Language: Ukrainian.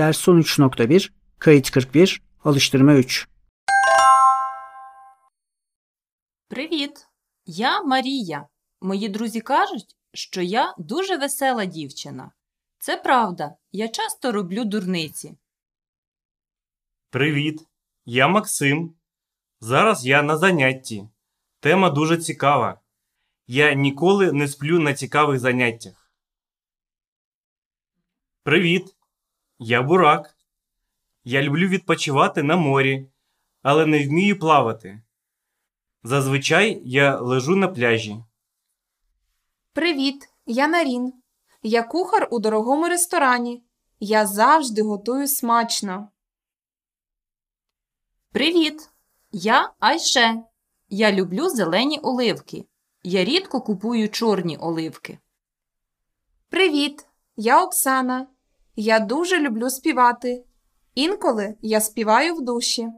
Ders 13.1 Kayıt 41 Alıştırma 3 Привіт! Я Марія. Мої друзі кажуть, що я дуже весела дівчина. Це правда, я часто роблю дурниці. Привіт, я Максим. Зараз я на занятті. Тема дуже цікава. Я ніколи не сплю на цікавих заняттях. Привіт, я Бурак. Я люблю відпочивати на морі, але не вмію плавати. Зазвичай я лежу на пляжі. Привіт, я Нарін. Я кухар у дорогому ресторані. Я завжди готую смачно. Привіт! Я Айше. Я люблю зелені оливки. Я рідко купую чорні оливки. Привіт, я Оксана. Я дуже люблю співати. Інколи я співаю в душі.